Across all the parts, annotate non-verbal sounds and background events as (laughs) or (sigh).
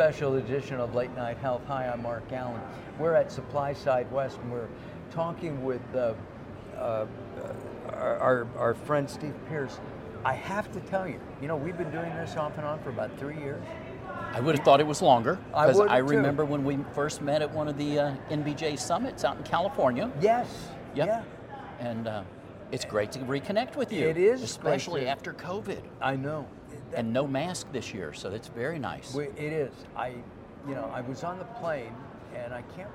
special edition of Late Night Health. Hi, I'm Mark Alyn. We're at Supply Side West and we're talking with uh, uh, our, our, our friend Steve Peirce. I have to tell you, you know, we've been doing this off and on for about three years. I would have thought it was longer I because I, too. remember when we first met at one of the uh, NBJ summits out in California. Yes. Yep. Yeah. And uh, it's great to reconnect with you. It is great especially after COVID I know. And no mask this year, so that's very nice. It is. I, you know, I was on the plane and I can't.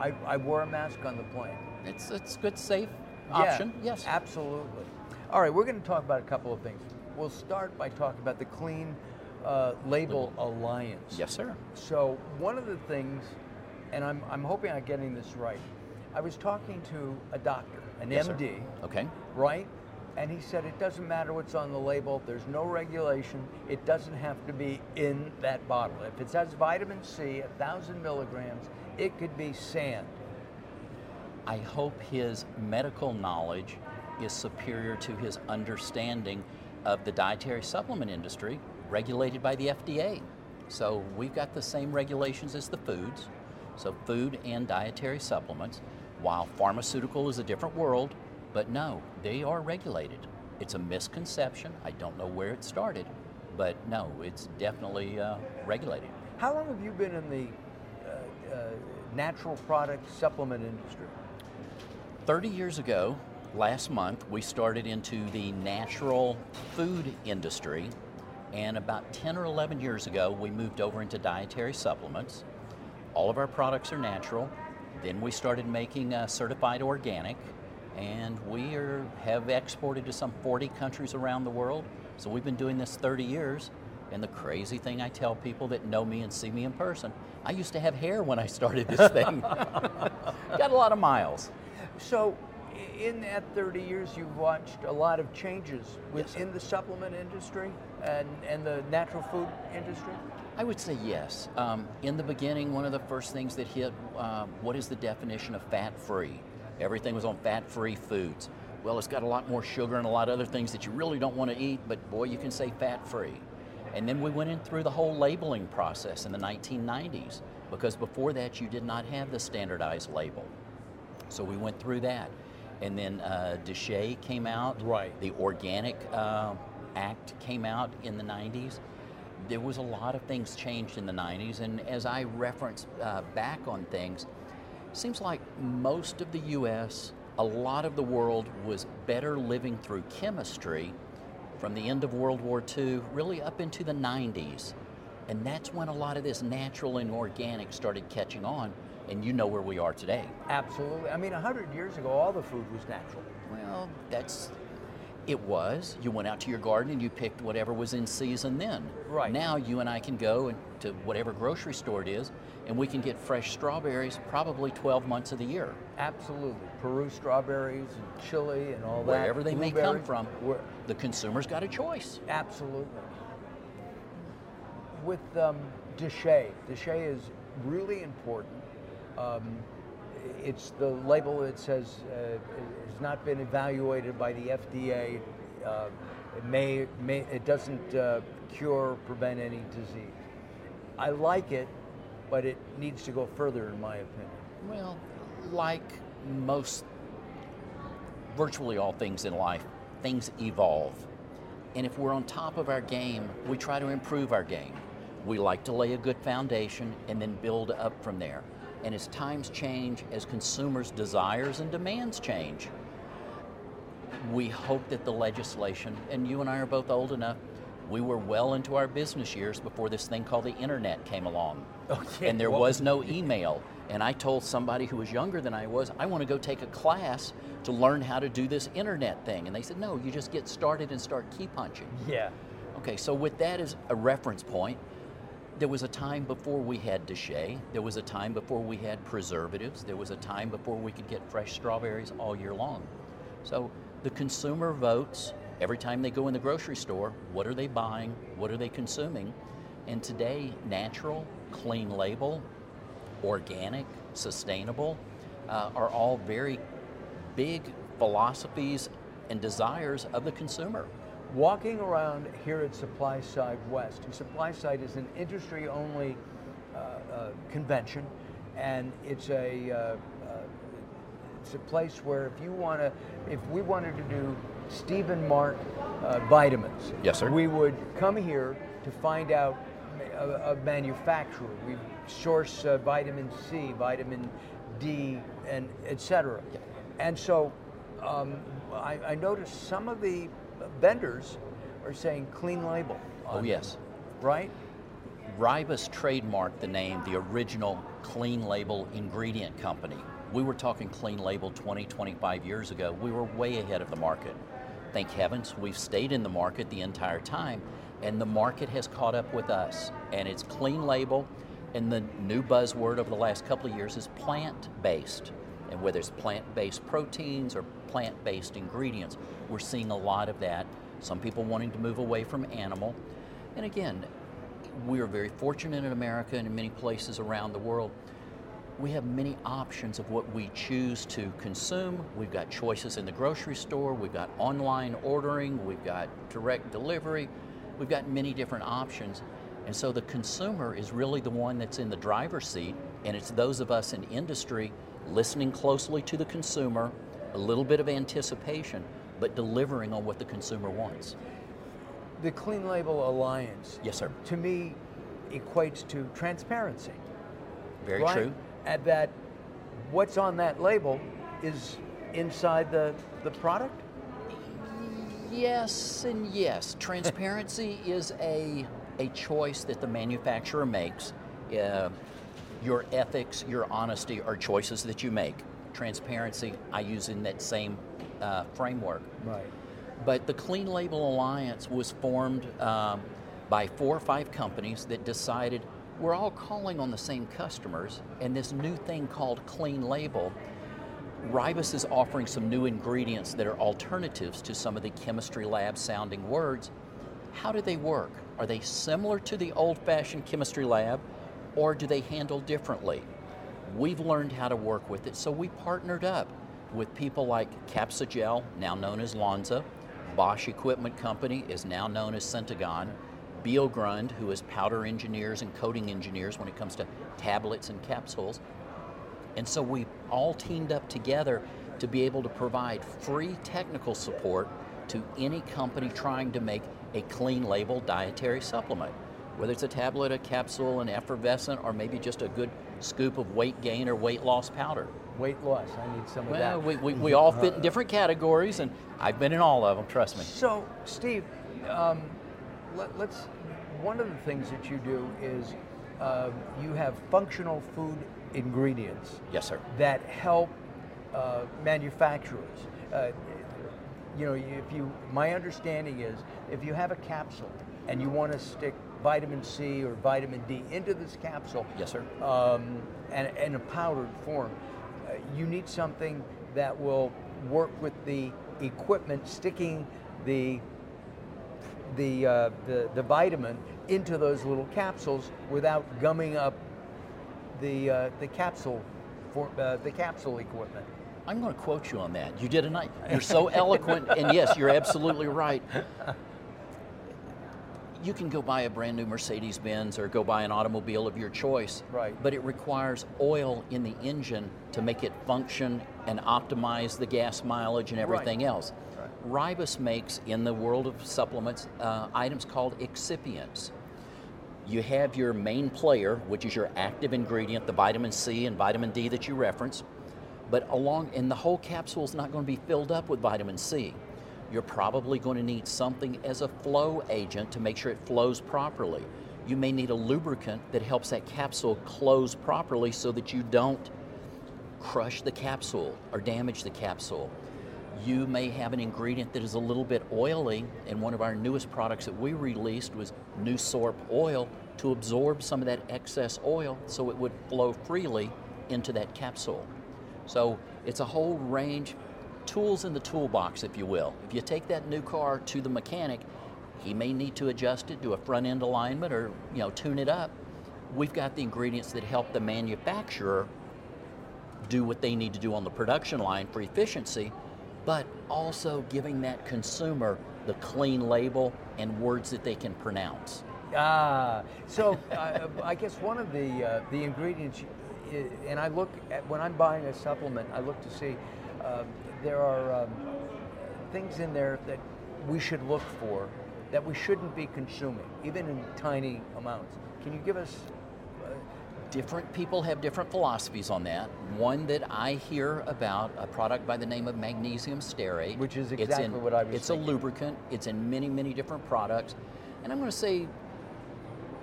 I, I wore a mask on the plane. It's it's a good safe Yeah, option. yes. Absolutely. All right, we're going to talk about a couple of things. We'll start by talking about the Clean uh, Label Alliance. Yes, sir. So one of the things, and I'm, I'm hoping I'm getting this right. I was talking to a doctor, an Yes, sir. MD, Okay. right? And he said it doesn't matter what's on the label. There's no regulation. It doesn't have to be in that bottle. If it says vitamin C, a thousand milligrams, it could be sand. I hope his medical knowledge is superior to his understanding of the dietary supplement industry regulated by the FDA. So we've got the same regulations as the foods, so food and dietary supplements, while pharmaceutical is a different world, but no, they are regulated. It's a misconception. I don't know where it started, but no, it's definitely uh, regulated. How long have you been in the uh, uh, natural product supplement industry? 30 years ago, last month, we started into the natural food industry. And about 10 or 11 years ago, we moved over into dietary supplements. All of our products are natural. Then we started making uh, certified organic. And we are, have exported to some 40 countries around the world. So we've been doing this 30 years. And the crazy thing I tell people that know me and see me in person, I used to have hair when I started this thing. (laughs) Got a lot of miles. So, in that 30 years, you've watched a lot of changes Yes, within the supplement industry and, and the natural food industry? I would say yes. Um, in the beginning, one of the first things that hit um, what is the definition of fat free? Everything was on fat free foods. Well, it's got a lot more sugar and a lot of other things that you really don't want to eat, but boy, you can say fat free. And then we went in through the whole labeling process in the 1990s because before that, you did not have the standardized label. So we went through that. And then uh, DSHEA came out. Right. The Organic uh, Act came out in the 90s. There was a lot of things changed in the 90s. And as I reference uh, back on things, seems like most of the U.S., a lot of the world was better living through chemistry from the end of World War II really up into the 90s. And that's when a lot of this natural and organic started catching on. And you know where we are today. Absolutely. I mean, 100 years ago, all the food was natural. Well, that's it was. You went out to your garden and you picked whatever was in season then. Right. Now you and I can go and- to whatever grocery store it is and we can get fresh strawberries probably 12 months of the year. Absolutely. Peru strawberries and Chile and all that. Wherever they may come from, Where- the consumer's got a choice. Absolutely. With um, DSHEA, DSHEA is really important. Um, it's the label that says uh, has not been evaluated by the FDA. Uh, it may, may it doesn't uh, cure or prevent any disease. I like it, but it needs to go further, in my opinion. Well, like most, virtually all things in life, things evolve. And if we're on top of our game, we try to improve our game. We like to lay a good foundation and then build up from there. And as times change, as consumers' desires and demands change, we hope that the legislation, and you and I are both old enough, we were well into our business years before this thing called the internet came along. (laughs) Okay, and there what was no (laughs) email. And I told somebody who was younger than I was, I want to go take a class to learn how to do this internet thing. And they said, no, you just get started and start key punching. Yeah. Okay, so with that as a reference point, there was a time before we had DSHEA. There was a time before we had preservatives. There was a time before we could get fresh strawberries all year long. So the consumer votes every time they go in the grocery store. What are they buying? What are they consuming? And today, natural, clean label, organic, sustainable uh, are all very big philosophies and desires of the consumer. walking around here at Supply Side West, and Supply Side is an industry only uh, uh, convention, and it's a uh, it's a place where if you want to, if we wanted to do Stephen Mark uh, vitamins, Yes, sir. we would come here to find out a, a manufacturer. We source uh, vitamin C, vitamin D, and et cetera. And so um, I, I noticed some of the vendors are saying clean label. Oh, yes. them, Right? Ribus trademarked the name the original clean label ingredient company. We were talking clean label 20, 25 years ago. We were way ahead of the market. Thank heavens we've stayed in the market the entire time, and the market has caught up with us. And it's clean label, and the new buzzword over the last couple of years is plant based. And whether it's plant based proteins or plant based ingredients, we're seeing a lot of that. Some people wanting to move away from animal. And again, we are very fortunate in America and in many places around the world. We have many options of what we choose to consume. We've got choices in the grocery store, we've got online ordering, we've got direct delivery, we've got many different options. And so the consumer is really the one that's in the driver's seat, and it's those of us in industry listening closely to the consumer, a little bit of anticipation, but delivering on what the consumer wants. The Clean Label Alliance, Yes, sir. to me, equates to transparency. Very right? true. That what's on that label is inside the, the product? Yes and yes. (laughs) Transparency is a, a choice that the manufacturer makes. Uh, your ethics, your honesty are choices that you make. Transparency, I use in that same uh, framework. Right. But the Clean Label Alliance was formed um, by four or five companies that decided we're all calling on the same customers, and this new thing called Clean Label, Ribus is offering some new ingredients that are alternatives to some of the chemistry lab sounding words. How do they work? Are they similar to the old fashioned chemistry lab, or do they handle differently? We've learned how to work with it, so we partnered up with people like Capsugel, now known as Lonza, Bosch Equipment Company is now known as Syntegon, Biogrund, who is powder engineers and coating engineers when it comes to tablets and capsules. And so we all teamed up together to be able to provide free technical support to any company trying to make a clean label dietary supplement. Whether it's a tablet, a capsule, an effervescent, or maybe just a good scoop of weight gain or weight loss powder. Weight loss, I need some of Well, that. we, we, we all fit in different categories, and I've been in all of them, trust me. So, Steve, um, let, us One of the things that you do is uh, you have functional food ingredients Yes, sir. that help uh, manufacturers. Uh, you know, if you, my understanding is, if you have a capsule and you want to stick vitamin C or vitamin D into this capsule, Yes, sir. um, and in a powdered form, uh, you need something that will work with the equipment sticking the the, uh, the the vitamin into those little capsules without gumming up the uh, the capsule for uh, the capsule equipment. I'm going to quote you on that. You did a night. You're so (laughs) eloquent, and yes, you're absolutely right. You can go buy a brand new Mercedes Benz or go buy an automobile of your choice, Right. but it requires oil in the engine to make it function and optimize the gas mileage and everything else. Ribus makes, in the world of supplements, uh, items called excipients. You have your main player, which is your active ingredient, the vitamin C and vitamin D that you reference. But along, and the whole capsule is not going to be filled up with vitamin C. You're probably going to need something as a flow agent to make sure it flows properly. You may need a lubricant that helps that capsule close properly so that you don't crush the capsule or damage the capsule. You may have an ingredient that is a little bit oily, and one of our newest products that we released was New oil to absorb some of that excess oil so it would flow freely into that capsule. So it's a whole range, tools in the toolbox, if you will. If you take that new car to the mechanic, he may need to adjust it, do a front end alignment, or you know, tune it up. We've got the ingredients that help the manufacturer do what they need to do on the production line for efficiency, but also giving that consumer the clean label, and words that they can pronounce. Ah, so (laughs) uh, I guess one of the uh, the ingredients, and I look at when I'm buying a supplement, I look to see um, there are um, things in there that we should look for that we shouldn't be consuming, even in tiny amounts. Can you give us? Different people have different philosophies on that. One that I hear about, a product by the name of magnesium stearate. Which is exactly in- what I was It's thinking. a lubricant. It's in many, many different products. And I'm going to say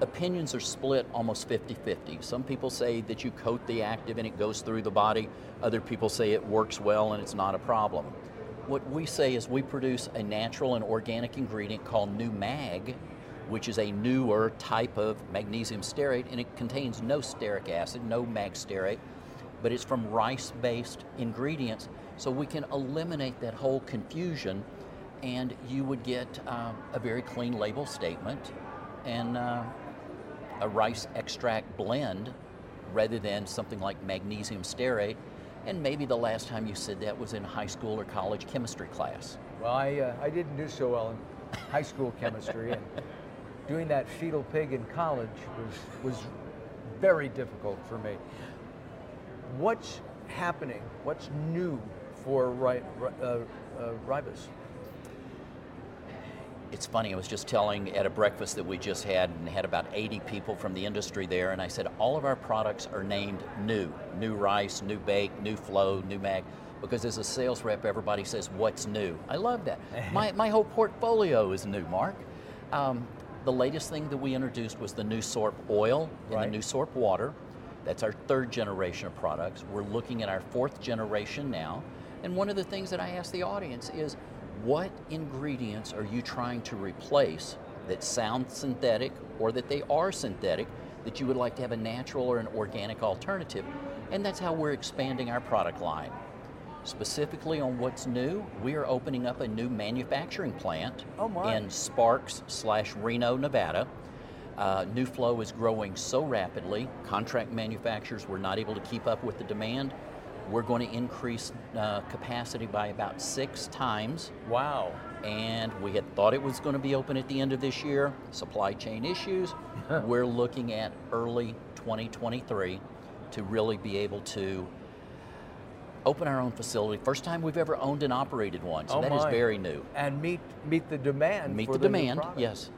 opinions are split almost 50-50. Some people say that you coat the active and it goes through the body. Other people say it works well and it's not a problem. What we say is we produce a natural and organic ingredient called Nu-MAG, which is a newer type of magnesium stearate, and it contains no stearic acid, no mag stearate, but it's from rice-based ingredients, so we can eliminate that whole confusion, and you would get uh, a very clean label statement and uh, a rice extract blend rather than something like magnesium stearate. And maybe the last time you said that was in high school or college chemistry class. well, I uh, I didn't do so well in high school chemistry, and doing that fetal pig in college was was very difficult for me. What's happening? What's new for ri- uh, uh, Ribus? It's funny, I was just telling at a breakfast that we just had and had about 80 people from the industry there, and I said all of our products are named new. New rice, new bake, new flow, new mag, because as a sales rep, everybody says, what's new? I love that. (laughs) my, my whole portfolio is new, Mark. Um, the latest thing that we introduced was the new SORP oil and Right. the new SORP water. That's our third generation of products. We're looking at our fourth generation now. And one of the things that I ask the audience is what ingredients are you trying to replace that sound synthetic or that they are synthetic that you would like to have a natural or an organic alternative? And that's how we're expanding our product line. Specifically on what's new, we are opening up a new manufacturing plant Oh, in Sparks slash Reno, Nevada. Uh, Nu-FLOW is growing so rapidly, contract manufacturers were not able to keep up with the demand. We're going to increase uh, capacity by about six times, Wow. and we had thought it was going to be open at the end of this year. Supply chain issues. (laughs) We're looking at early 2023 to really be able to open our own facility. First time we've ever owned and operated one, so Oh, that is my. very new. And meet meet the demand. Meet for the new demand, yes.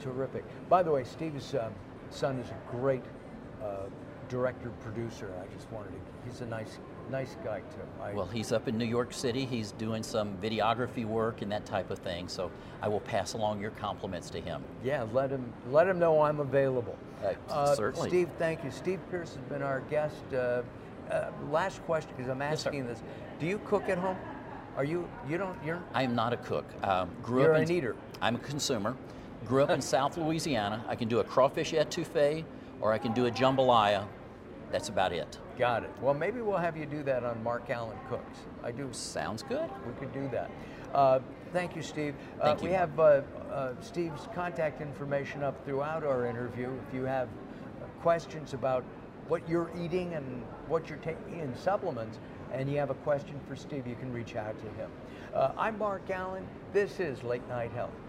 Terrific. By the way, Steve's um, son is a great uh, director producer. I just wanted to. He's a nice nice guy too. I, Well, he's up in New York City. He's doing some videography work and that type of thing. So I will pass along your compliments to him. yeah, let him let him know I'm available. Uh, certainly. Steve, thank you. Steve Peirce has been our guest. Uh, uh, last question, because I'm Yes, asking this. Do you cook at home? Are you? You don't? You're. I am not a cook. Um, grew You're up an in, eater. I'm a consumer. Grew up in (laughs) South Louisiana. I can do a crawfish etouffee or I can do a jambalaya. That's about it. Got it. Well, maybe we'll have you do that on Mark Alyn Cooks. I do Sounds good. We could do that. Uh, thank you, Steve. Uh, Thank we have uh, uh, Steve's contact information up throughout our interview. If you have questions about what you're eating and what you're taking in supplements, and you have a question for Steve, you can reach out to him. Uh, I'm Mark Alyn. This is Late Night Health.